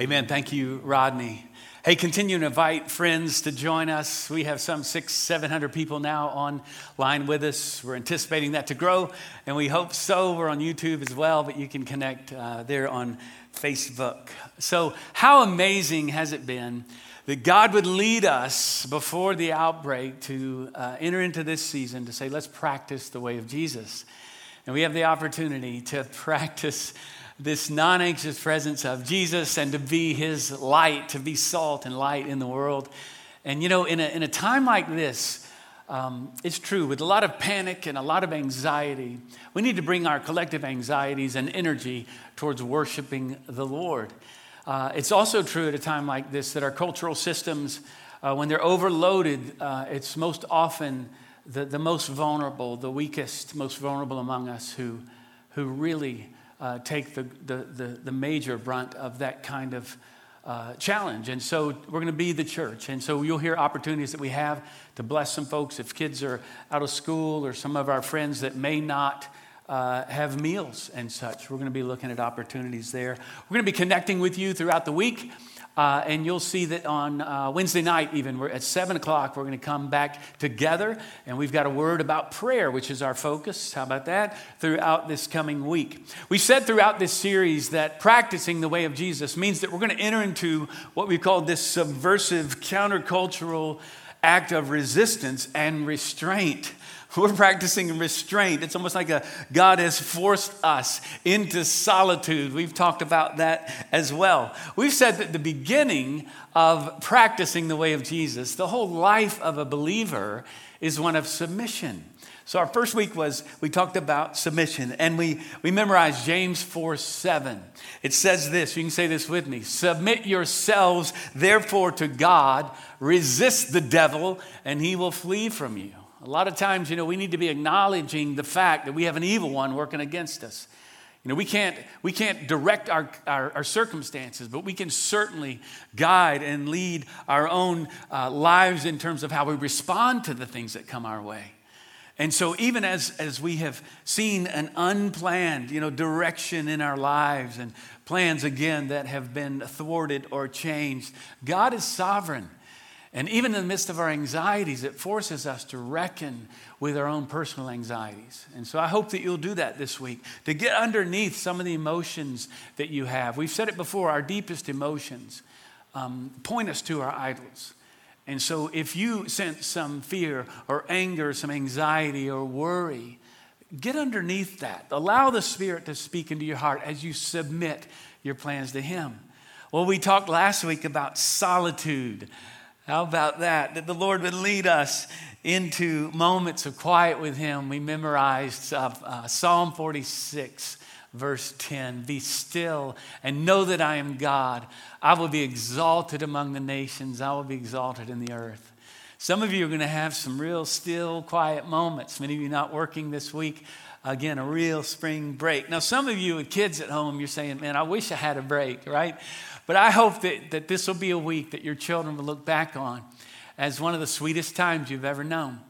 Amen. Thank you, Rodney. Hey, continue to invite friends to join us. We have some six, 700 people now online with us. We're anticipating that to grow, and we hope so. We're on YouTube as well, but you can connect uh, there on Facebook. So, how amazing has it been that God would lead us before the outbreak to uh, enter into this season to say, let's practice the way of Jesus. And we have the opportunity to practice this non anxious presence of Jesus and to be his light, to be salt and light in the world. And you know, in a, in a time like this, um, it's true, with a lot of panic and a lot of anxiety, we need to bring our collective anxieties and energy towards worshiping the Lord. Uh, it's also true at a time like this that our cultural systems, uh, when they're overloaded, uh, it's most often the, the most vulnerable, the weakest, most vulnerable among us who, who really uh, take the, the, the, the, major brunt of that kind of uh, challenge. And so we're going to be the church. And so you'll hear opportunities that we have to bless some folks if kids are out of school or some of our friends that may not. Uh, have meals and such. We're going to be looking at opportunities there. We're going to be connecting with you throughout the week. Uh, and you'll see that on uh, Wednesday night, even we're at 7 o'clock, we're going to come back together. And we've got a word about prayer, which is our focus. How about that? Throughout this coming week. We said throughout this series that practicing the way of Jesus means that we're going to enter into what we call this subversive, countercultural act of resistance and restraint. We're practicing restraint. It's almost like a God has forced us into solitude. We've talked about that as well. We've said that the beginning of practicing the way of Jesus, the whole life of a believer, is one of submission. So our first week was we talked about submission and we, we memorized James 4 7. It says this, you can say this with me Submit yourselves therefore to God, resist the devil, and he will flee from you. A lot of times, you know, we need to be acknowledging the fact that we have an evil one working against us. You know, we can't, we can't direct our, our, our circumstances, but we can certainly guide and lead our own uh, lives in terms of how we respond to the things that come our way. And so, even as, as we have seen an unplanned, you know, direction in our lives and plans again that have been thwarted or changed, God is sovereign. And even in the midst of our anxieties, it forces us to reckon with our own personal anxieties. And so I hope that you'll do that this week to get underneath some of the emotions that you have. We've said it before our deepest emotions um, point us to our idols. And so if you sense some fear or anger, some anxiety or worry, get underneath that. Allow the Spirit to speak into your heart as you submit your plans to Him. Well, we talked last week about solitude. How about that? That the Lord would lead us into moments of quiet with Him. We memorized uh, uh, Psalm 46, verse 10 Be still and know that I am God. I will be exalted among the nations, I will be exalted in the earth. Some of you are going to have some real still, quiet moments. Many of you not working this week. Again, a real spring break. Now, some of you with kids at home, you're saying, Man, I wish I had a break, right? But I hope that, that this will be a week that your children will look back on as one of the sweetest times you've ever known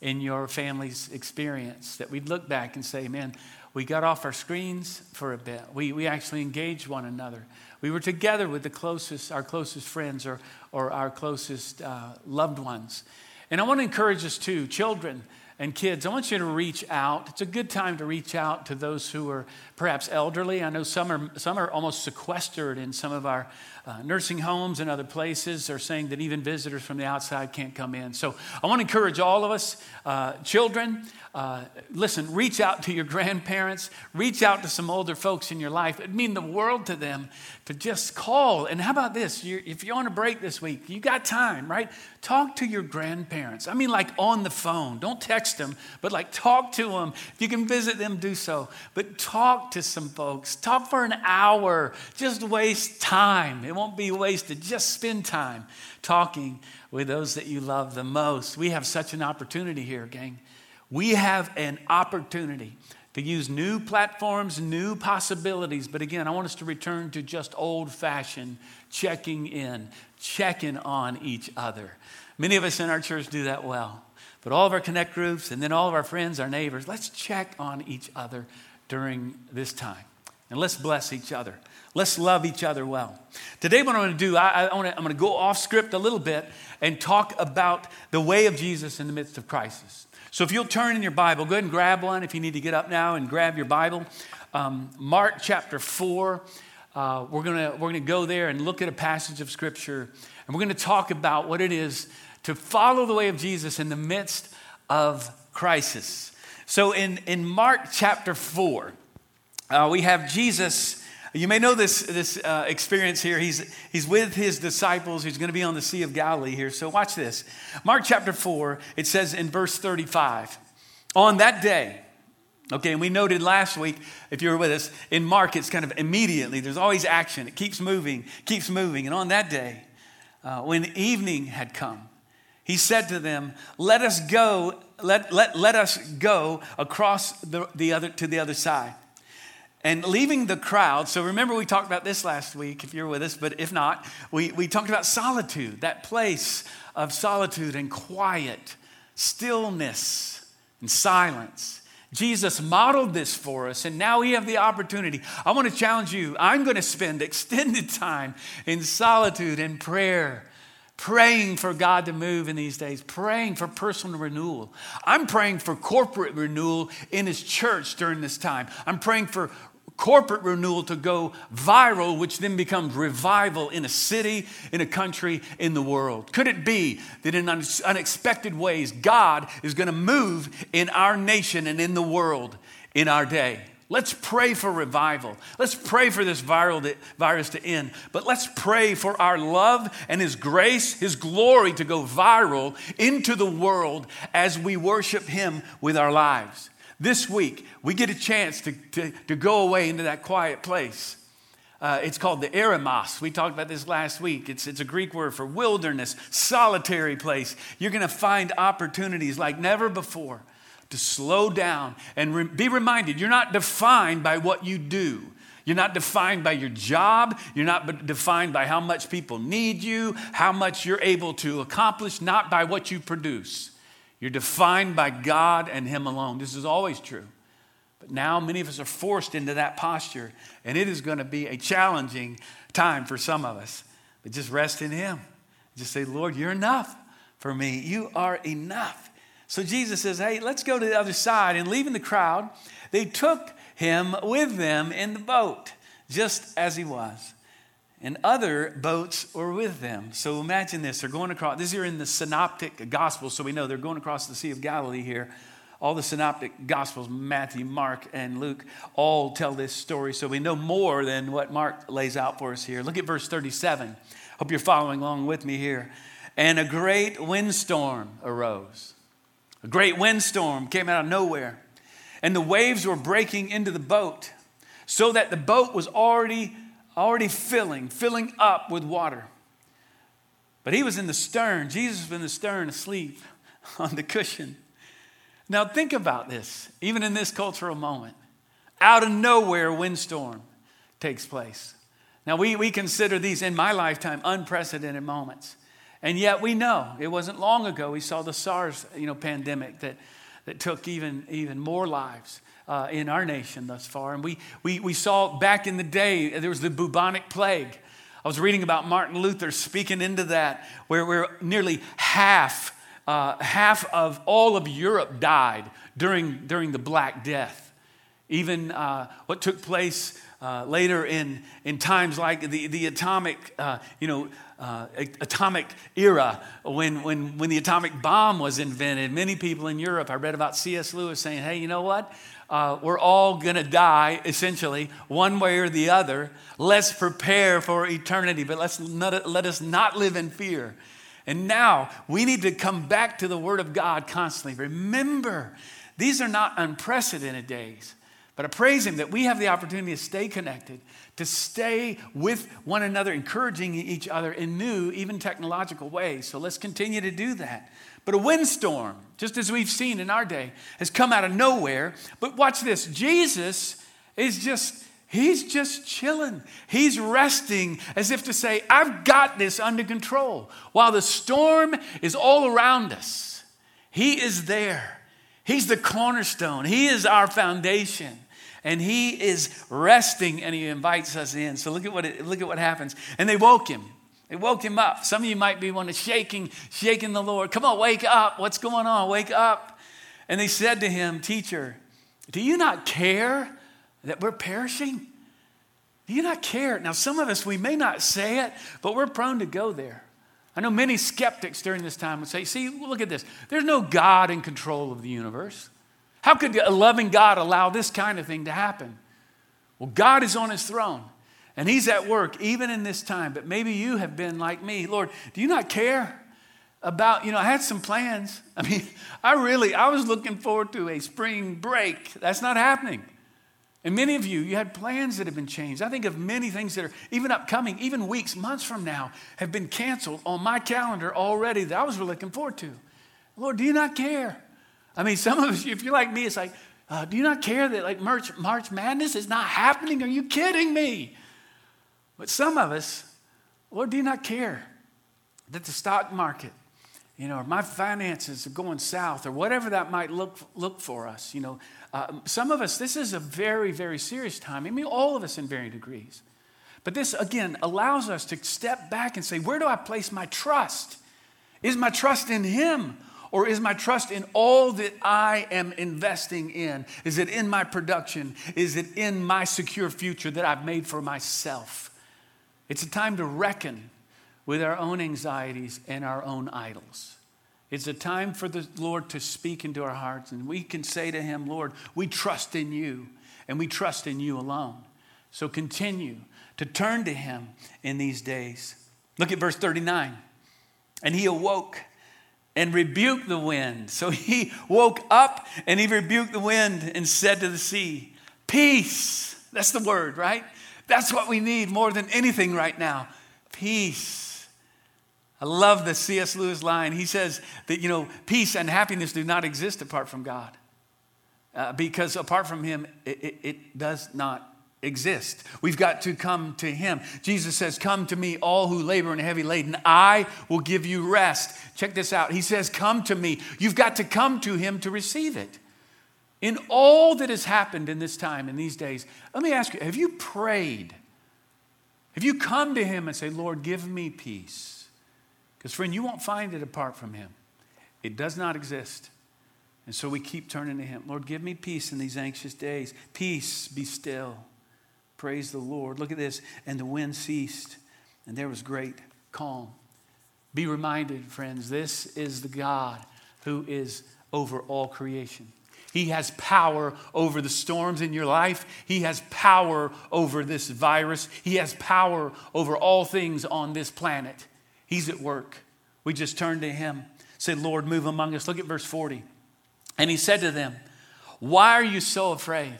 in your family's experience. That we'd look back and say, man, we got off our screens for a bit. We, we actually engaged one another. We were together with the closest, our closest friends or, or our closest uh, loved ones. And I want to encourage us too, children and kids, I want you to reach out. It's a good time to reach out to those who are perhaps elderly. I know some are, some are almost sequestered in some of our uh, nursing homes and other places. They're saying that even visitors from the outside can't come in. So I want to encourage all of us, uh, children, uh, listen, reach out to your grandparents, reach out to some older folks in your life. It'd mean the world to them to just call. And how about this? You're, if you're on a break this week, you got time, right? Talk to your grandparents. I mean, like on the phone. Don't text them, but like talk to them. If you can visit them, do so. But talk to some folks. Talk for an hour. Just waste time. It won't be wasted. Just spend time talking with those that you love the most. We have such an opportunity here, gang. We have an opportunity to use new platforms, new possibilities. But again, I want us to return to just old fashioned checking in, checking on each other. Many of us in our church do that well. But all of our connect groups and then all of our friends, our neighbors, let's check on each other during this time. And let's bless each other. Let's love each other well. Today, what I'm going to do, I, I wanna, I'm going to go off script a little bit and talk about the way of Jesus in the midst of crisis. So, if you'll turn in your Bible, go ahead and grab one if you need to get up now and grab your Bible. Um, Mark chapter 4. Uh, we're going we're gonna go there and look at a passage of Scripture, and we're going to talk about what it is to follow the way of Jesus in the midst of crisis. So, in, in Mark chapter 4, uh, we have Jesus you may know this, this uh, experience here. He's, he's with his disciples. He's going to be on the Sea of Galilee here. So watch this. Mark chapter 4, it says in verse 35 On that day, okay, and we noted last week, if you were with us, in Mark, it's kind of immediately, there's always action. It keeps moving, keeps moving. And on that day, uh, when evening had come, he said to them, Let us go, let, let, let us go across the, the other, to the other side. And leaving the crowd, so remember we talked about this last week, if you're with us, but if not, we, we talked about solitude, that place of solitude and quiet, stillness and silence. Jesus modeled this for us, and now we have the opportunity. I want to challenge you. I'm going to spend extended time in solitude and prayer praying for God to move in these days, praying for personal renewal. I'm praying for corporate renewal in His church during this time. I'm praying for corporate renewal to go viral, which then becomes revival in a city, in a country, in the world? Could it be that in unexpected ways, God is going to move in our nation and in the world in our day? Let's pray for revival. Let's pray for this viral virus to end. But let's pray for our love and His grace, His glory to go viral into the world as we worship Him with our lives. This week, we get a chance to, to, to go away into that quiet place. Uh, it's called the eremos. We talked about this last week. It's, it's a Greek word for wilderness, solitary place. You're going to find opportunities like never before to slow down and re- be reminded you're not defined by what you do. You're not defined by your job. You're not defined by how much people need you, how much you're able to accomplish, not by what you produce. You're defined by God and Him alone. This is always true. But now many of us are forced into that posture, and it is going to be a challenging time for some of us. But just rest in Him. Just say, Lord, you're enough for me. You are enough. So Jesus says, Hey, let's go to the other side. And leaving the crowd, they took him with them in the boat, just as he was and other boats were with them. So imagine this. They're going across, this is in the synoptic gospels, so we know they're going across the Sea of Galilee here. All the synoptic gospels, Matthew, Mark, and Luke, all tell this story. So we know more than what Mark lays out for us here. Look at verse 37. Hope you're following along with me here. And a great windstorm arose. A great windstorm came out of nowhere. And the waves were breaking into the boat, so that the boat was already already filling, filling up with water. But he was in the stern. Jesus was in the stern asleep on the cushion. Now, think about this, even in this cultural moment. Out of nowhere, windstorm takes place. Now, we, we consider these in my lifetime unprecedented moments. And yet we know it wasn't long ago we saw the SARS you know, pandemic that, that took even, even more lives uh, in our nation thus far. And we, we, we saw back in the day, there was the bubonic plague. I was reading about Martin Luther speaking into that, where, where nearly half, uh, half of all of Europe died during, during the Black Death. Even uh, what took place uh, later in, in times like the, the atomic, uh, you know, uh, atomic era when, when, when the atomic bomb was invented. Many people in Europe, I read about C.S. Lewis saying, hey, you know what? Uh, we're all going to die, essentially, one way or the other. Let's prepare for eternity, but let's not, let us not live in fear. And now we need to come back to the Word of God constantly. Remember, these are not unprecedented days, but I praise Him that we have the opportunity to stay connected, to stay with one another, encouraging each other in new, even technological ways. So let's continue to do that. But a windstorm, just as we've seen in our day, has come out of nowhere. But watch this Jesus is just, he's just chilling. He's resting as if to say, I've got this under control. While the storm is all around us, he is there. He's the cornerstone, he is our foundation. And he is resting and he invites us in. So look at what, it, look at what happens. And they woke him. They woke him up. Some of you might be one of shaking, shaking the Lord. Come on, wake up. What's going on? Wake up. And they said to him, Teacher, do you not care that we're perishing? Do you not care? Now, some of us, we may not say it, but we're prone to go there. I know many skeptics during this time would say, See, look at this. There's no God in control of the universe. How could a loving God allow this kind of thing to happen? Well, God is on his throne and he's at work even in this time. But maybe you have been like me. Lord, do you not care about, you know, I had some plans. I mean, I really, I was looking forward to a spring break. That's not happening. And many of you, you had plans that have been changed. I think of many things that are even upcoming, even weeks, months from now, have been canceled on my calendar already that I was looking forward to. Lord, do you not care? I mean, some of us, if you're like me, it's like, uh, do you not care that like March, March Madness is not happening? Are you kidding me? But some of us, Lord, do you not care that the stock market, you know, or my finances are going south or whatever that might look, look for us, you know, uh, some of us, this is a very, very serious time. I mean, all of us in varying degrees. But this, again, allows us to step back and say, where do I place my trust? Is my trust in Him? Or is my trust in all that I am investing in? Is it in my production? Is it in my secure future that I've made for myself? It's a time to reckon with our own anxieties and our own idols. It's a time for the Lord to speak into our hearts, and we can say to Him, Lord, we trust in you, and we trust in you alone. So continue to turn to Him in these days. Look at verse 39. And he awoke and rebuked the wind. So he woke up and he rebuked the wind and said to the sea, Peace. That's the word, right? That's what we need more than anything right now peace. I love the C.S. Lewis line. He says that, you know, peace and happiness do not exist apart from God. Uh, because apart from Him, it, it, it does not exist. We've got to come to Him. Jesus says, Come to me, all who labor and heavy laden. I will give you rest. Check this out. He says, Come to me. You've got to come to Him to receive it. In all that has happened in this time, in these days, let me ask you have you prayed? Have you come to Him and say, Lord, give me peace? Because, friend, you won't find it apart from Him. It does not exist. And so we keep turning to Him. Lord, give me peace in these anxious days. Peace, be still. Praise the Lord. Look at this. And the wind ceased, and there was great calm. Be reminded, friends, this is the God who is over all creation. He has power over the storms in your life. He has power over this virus. He has power over all things on this planet. He's at work. We just turned to him, said, Lord, move among us. Look at verse 40. And he said to them, Why are you so afraid?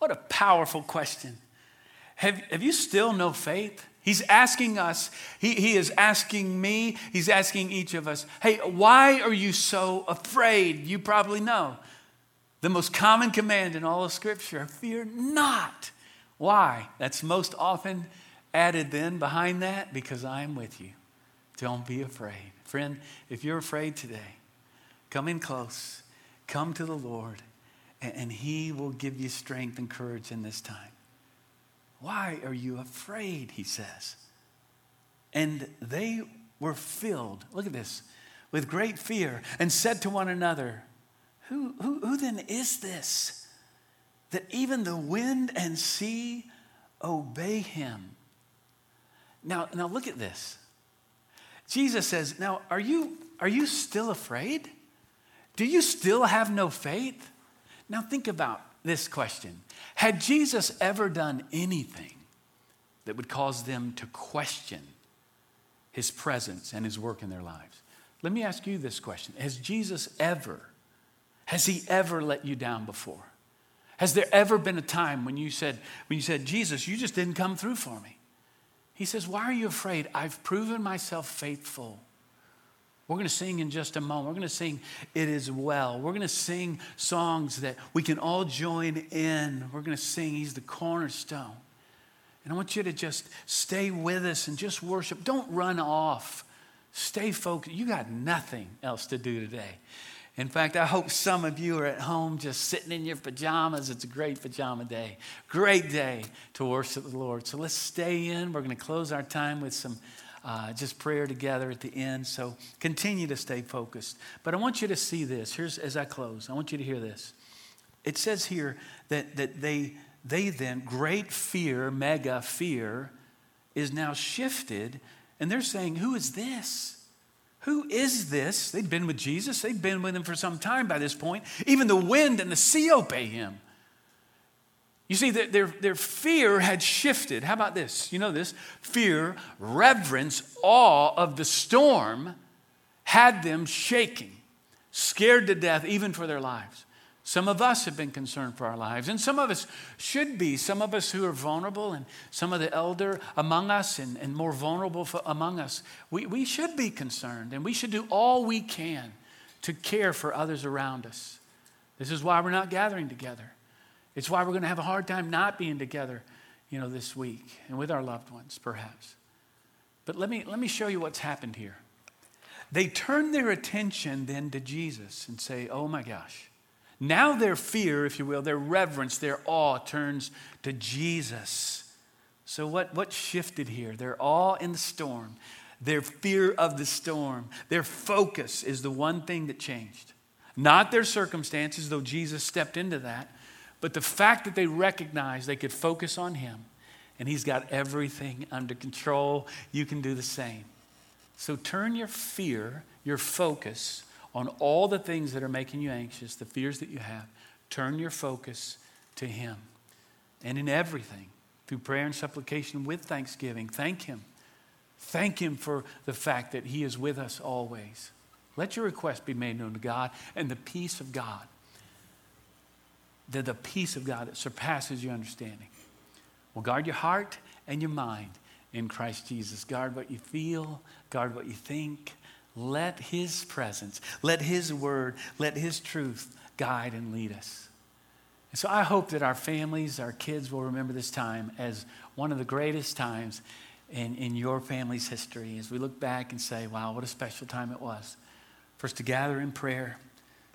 What a powerful question. Have, have you still no faith? He's asking us, he, he is asking me, he's asking each of us, hey, why are you so afraid? You probably know. The most common command in all of Scripture fear not. Why? That's most often added then behind that because I am with you. Don't be afraid. Friend, if you're afraid today, come in close, come to the Lord, and, and He will give you strength and courage in this time. Why are you afraid? He says. And they were filled, look at this, with great fear and said to one another, who, who, who then is this that even the wind and sea obey him? Now, now look at this. Jesus says, Now, are you, are you still afraid? Do you still have no faith? Now, think about this question Had Jesus ever done anything that would cause them to question his presence and his work in their lives? Let me ask you this question Has Jesus ever has he ever let you down before? Has there ever been a time when you said, when you said, Jesus, you just didn't come through for me? He says, Why are you afraid? I've proven myself faithful. We're going to sing in just a moment. We're going to sing It Is Well. We're going to sing songs that we can all join in. We're going to sing He's the cornerstone. And I want you to just stay with us and just worship. Don't run off. Stay focused. You got nothing else to do today. In fact, I hope some of you are at home just sitting in your pajamas. It's a great pajama day. Great day to worship the Lord. So let's stay in. We're going to close our time with some uh, just prayer together at the end. So continue to stay focused. But I want you to see this. Here's as I close, I want you to hear this. It says here that, that they, they then, great fear, mega fear, is now shifted. And they're saying, Who is this? Who is this? They'd been with Jesus, they'd been with him for some time by this point. Even the wind and the sea obey him. You see, their, their fear had shifted. How about this? You know this? Fear, reverence, awe of the storm had them shaking, scared to death, even for their lives. Some of us have been concerned for our lives, and some of us should be. Some of us who are vulnerable, and some of the elder among us and, and more vulnerable among us, we, we should be concerned, and we should do all we can to care for others around us. This is why we're not gathering together. It's why we're going to have a hard time not being together, you know, this week and with our loved ones, perhaps. But let me, let me show you what's happened here. They turn their attention then to Jesus and say, Oh my gosh now their fear, if you will, their reverence, their awe turns to Jesus. So, what, what shifted here? Their awe in the storm, their fear of the storm, their focus is the one thing that changed. Not their circumstances, though Jesus stepped into that, but the fact that they recognized they could focus on Him and He's got everything under control. You can do the same. So, turn your fear, your focus, on all the things that are making you anxious, the fears that you have, turn your focus to Him. And in everything, through prayer and supplication with thanksgiving, thank Him. Thank Him for the fact that He is with us always. Let your request be made known to God, and the peace of God, the, the peace of God that surpasses your understanding, will guard your heart and your mind in Christ Jesus. Guard what you feel, guard what you think, let His presence, let His word, let His truth guide and lead us. And so I hope that our families, our kids will remember this time as one of the greatest times in, in your family's history as we look back and say, wow, what a special time it was us to gather in prayer,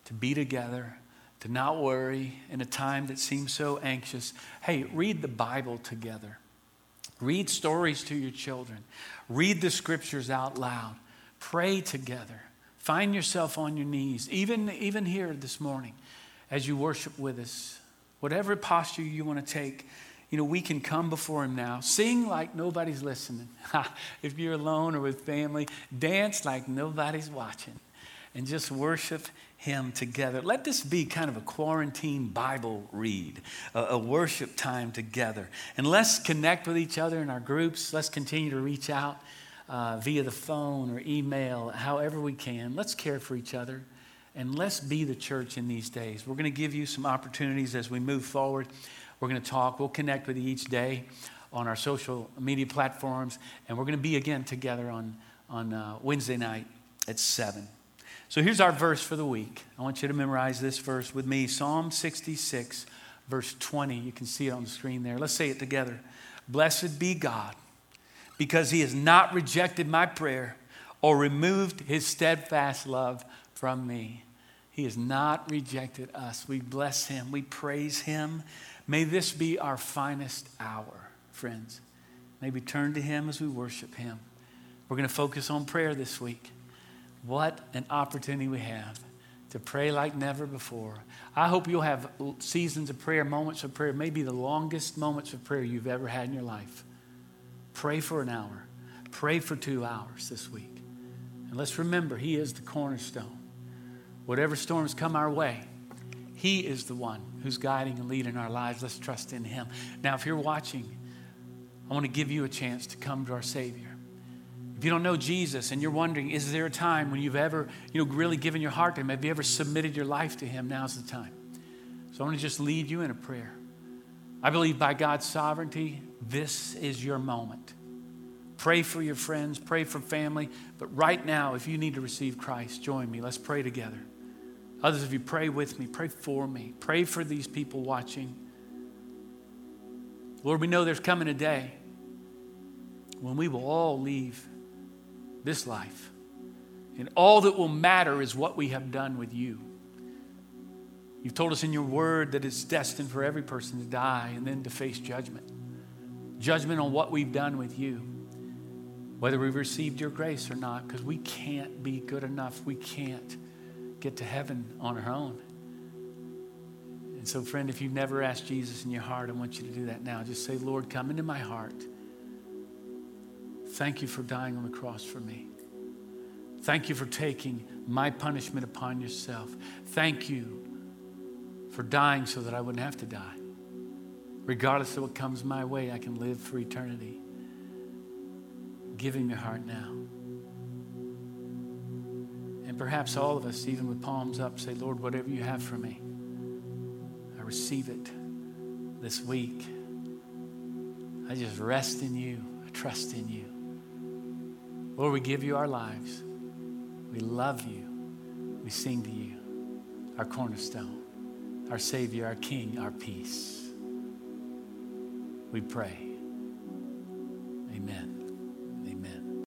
to be together, to not worry in a time that seems so anxious. Hey, read the Bible together. Read stories to your children. Read the scriptures out loud. Pray together. Find yourself on your knees, even, even here this morning as you worship with us. Whatever posture you want to take, you know, we can come before Him now. Sing like nobody's listening. if you're alone or with family, dance like nobody's watching. And just worship Him together. Let this be kind of a quarantine Bible read, a, a worship time together. And let's connect with each other in our groups. Let's continue to reach out uh, via the phone or email, however we can. Let's care for each other and let's be the church in these days. We're going to give you some opportunities as we move forward. We're going to talk. We'll connect with you each day on our social media platforms, and we're going to be again together on, on uh, Wednesday night at 7. So here's our verse for the week. I want you to memorize this verse with me Psalm 66, verse 20. You can see it on the screen there. Let's say it together. Blessed be God because he has not rejected my prayer or removed his steadfast love from me. He has not rejected us. We bless him, we praise him. May this be our finest hour, friends. Maybe turn to him as we worship him. We're going to focus on prayer this week. What an opportunity we have to pray like never before. I hope you'll have seasons of prayer, moments of prayer, maybe the longest moments of prayer you've ever had in your life. Pray for an hour. Pray for two hours this week. And let's remember, He is the cornerstone. Whatever storms come our way, He is the one who's guiding and leading our lives. Let's trust in Him. Now, if you're watching, I want to give you a chance to come to our Savior. If you don't know Jesus and you're wondering, is there a time when you've ever, you know, really given your heart to Him? Have you ever submitted your life to Him? Now's the time. So I want to just lead you in a prayer. I believe by God's sovereignty, this is your moment. Pray for your friends, pray for family, but right now, if you need to receive Christ, join me. Let's pray together. Others of you, pray with me, pray for me, pray for these people watching. Lord, we know there's coming a day when we will all leave this life And all that will matter is what we have done with you. You've told us in your word that it's destined for every person to die and then to face judgment. Judgment on what we've done with you, whether we've received your grace or not, because we can't be good enough. We can't get to heaven on our own. And so, friend, if you've never asked Jesus in your heart, I want you to do that now. Just say, Lord, come into my heart. Thank you for dying on the cross for me. Thank you for taking my punishment upon yourself. Thank you for dying so that I wouldn't have to die. Regardless of what comes my way, I can live for eternity. Him your heart now. And perhaps all of us, even with palms up, say, Lord, whatever you have for me, I receive it this week. I just rest in you. I trust in you. Lord, we give you our lives. We love you. We sing to you, our cornerstone, our Savior, our King, our peace. We pray.